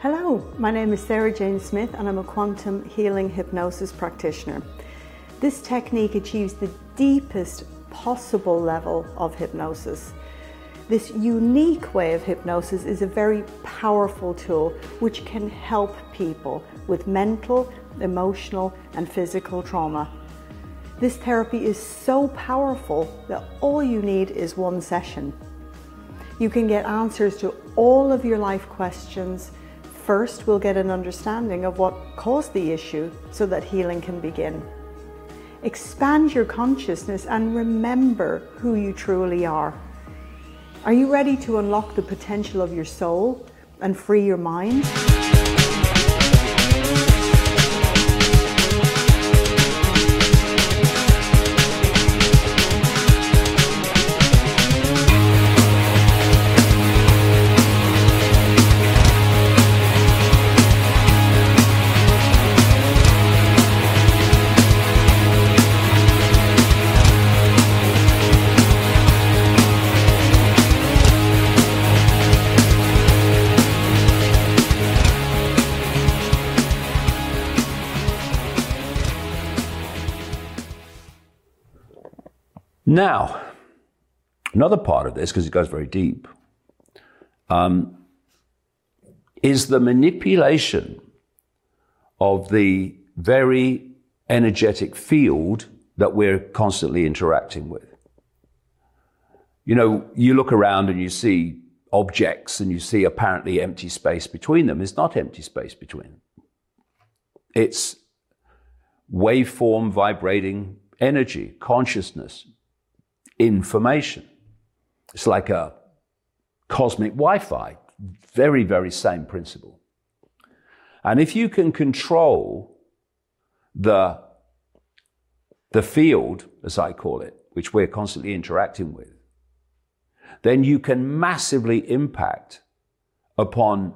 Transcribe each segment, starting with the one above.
Hello, my name is Sarah Jane Smith and I'm a quantum healing hypnosis practitioner. This technique achieves the deepest possible level of hypnosis. This unique way of hypnosis is a very powerful tool which can help people with mental, emotional, and physical trauma. This therapy is so powerful that all you need is one session. You can get answers to all of your life questions. First, we'll get an understanding of what caused the issue so that healing can begin. Expand your consciousness and remember who you truly are. Are you ready to unlock the potential of your soul and free your mind? Now, another part of this, because it goes very deep, um, is the manipulation of the very energetic field that we're constantly interacting with. You know, you look around and you see objects and you see apparently empty space between them. It's not empty space between them. It's waveform vibrating energy, consciousness, information. It's like a cosmic Wi Fi, very, very same principle. And if you can control the, the field, as I call it, which we're constantly interacting with, then you can massively impact upon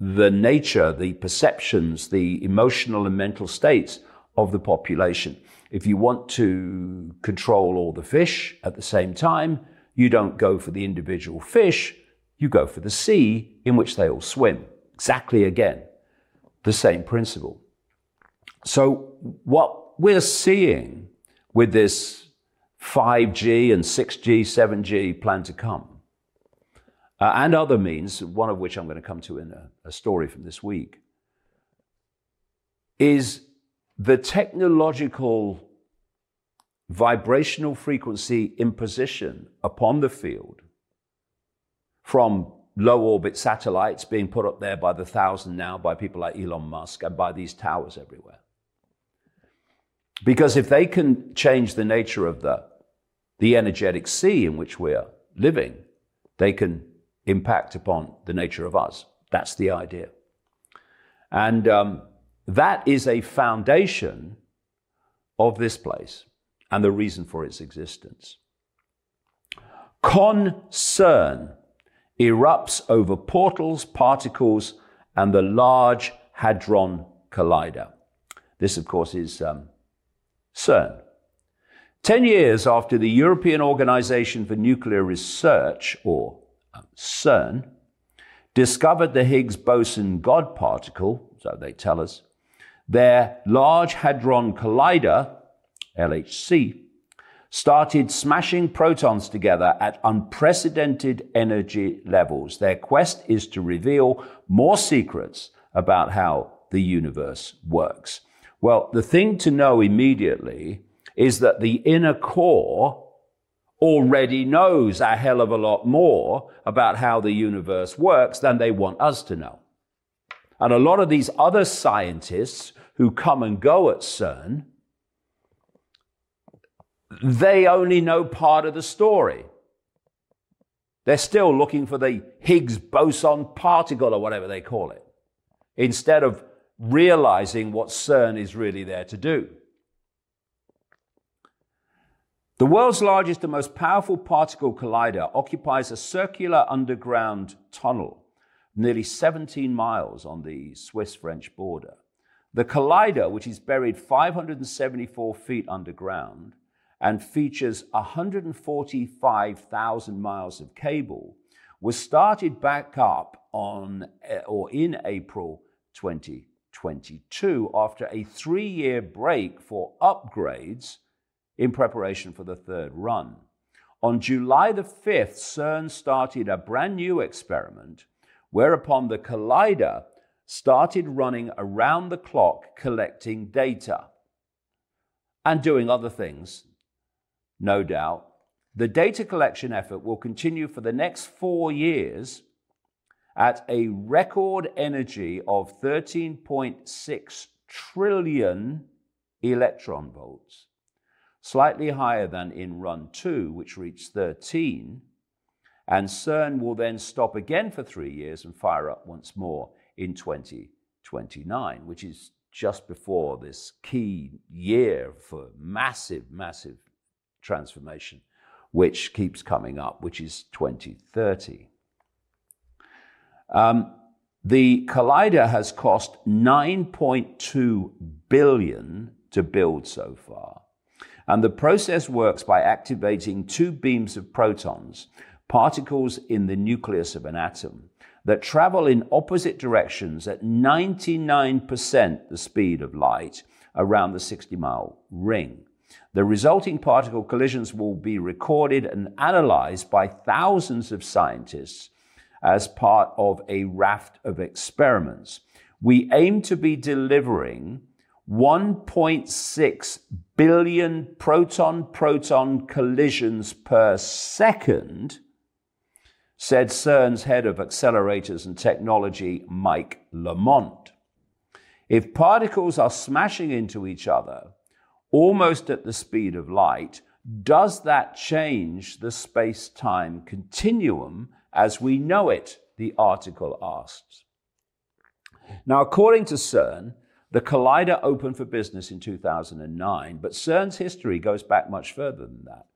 the nature, the perceptions, the emotional and mental states of the population. If you want to control all the fish at the same time, you don't go for the individual fish, you go for the sea in which they all swim. Exactly again, the same principle. So, what we're seeing with this 5G and 6G, 7G plan to come, uh, and other means, one of which I'm going to come to in a, a story from this week, is the technological vibrational frequency imposition upon the field from low orbit satellites being put up there by the thousand now by people like Elon Musk and by these towers everywhere. Because if they can change the nature of the, the energetic sea in which we're living, they can impact upon the nature of us. That's the idea. And um, that is a foundation of this place and the reason for its existence. Concern erupts over portals, particles, and the Large Hadron Collider. This, of course, is um, CERN. Ten years after the European Organization for Nuclear Research, or um, CERN, discovered the Higgs boson God particle, so they tell us, their Large Hadron Collider, LHC, started smashing protons together at unprecedented energy levels. Their quest is to reveal more secrets about how the universe works. Well, the thing to know immediately is that the inner core already knows a hell of a lot more about how the universe works than they want us to know. And a lot of these other scientists who come and go at CERN, they only know part of the story. They're still looking for the Higgs boson particle or whatever they call it, instead of realizing what CERN is really there to do. The world's largest and most powerful particle collider occupies a circular underground tunnel nearly 17 miles on the Swiss French border. The collider, which is buried 574 feet underground and features 145,000 miles of cable, was started back up on eh, or in April 2022 after a three year break for upgrades in preparation for the third run. On July the 5th, CERN started a brand new experiment, whereupon the collider started running around the clock collecting data and doing other things, no doubt. The data collection effort will continue for the next four years at a record energy of 13.6 trillion electron volts slightly higher than in run two, which reached 13. And CERN will then stop again for three years and fire up once more in 2029, which is just before this key year for massive, massive transformation, which keeps coming up, which is 2030. Um, the collider has cost 9.2 billion to build so far. And the process works by activating two beams of protons, particles in the nucleus of an atom, that travel in opposite directions at 99% the speed of light around the 60 mile ring. The resulting particle collisions will be recorded and analyzed by thousands of scientists as part of a raft of experiments. We aim to be delivering 1.6 billion proton proton collisions per second, said CERN's head of accelerators and technology, Mike Lamont. If particles are smashing into each other almost at the speed of light, does that change the space time continuum as we know it? The article asks. Now, according to CERN, the Collider opened for business in 2009, but CERN's history goes back much further than that.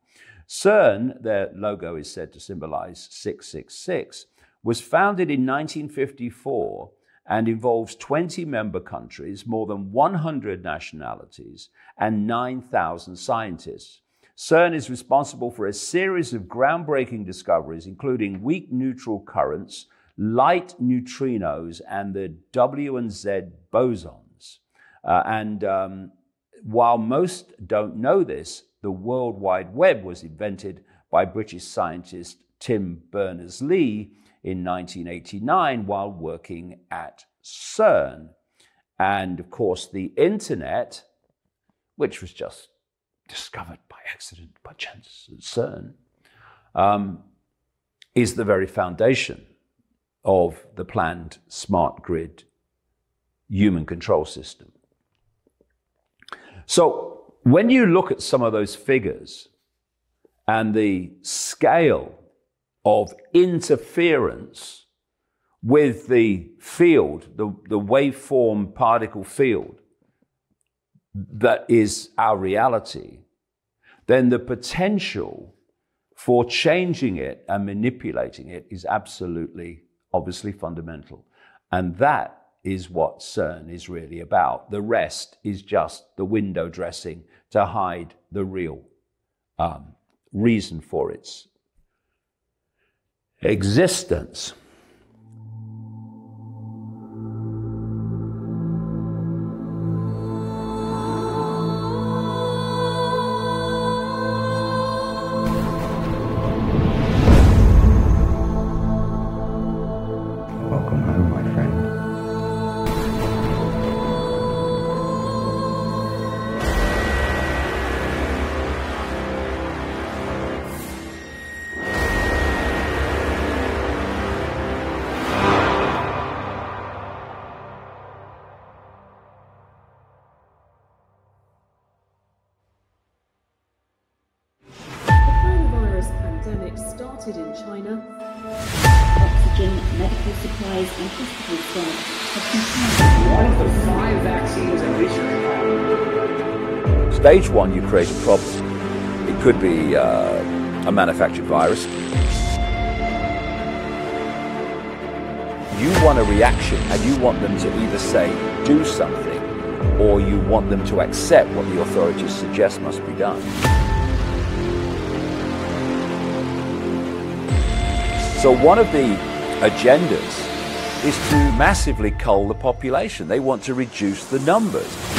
CERN, their logo is said to symbolize 666, was founded in 1954 and involves 20 member countries, more than 100 nationalities, and 9,000 scientists. CERN is responsible for a series of groundbreaking discoveries, including weak neutral currents, light neutrinos, and the W and Z bosons. Uh, and um, while most don't know this, the World Wide Web was invented by British scientist Tim Berners Lee in 1989 while working at CERN. And of course, the internet, which was just discovered by accident, by chance at CERN, um, is the very foundation of the planned smart grid human control system. So when you look at some of those figures and the scale of interference with the field, the, the waveform particle field that is our reality, then the potential for changing it and manipulating it is absolutely, obviously fundamental. And that is what CERN is really about. The rest is just the window dressing to hide the real um, reason for its existence. Stage one, you create a problem. It could be uh, a manufactured virus. You want a reaction and you want them to either say, do something, or you want them to accept what the authorities suggest must be done. So one of the agendas is to massively cull the population. They want to reduce the numbers.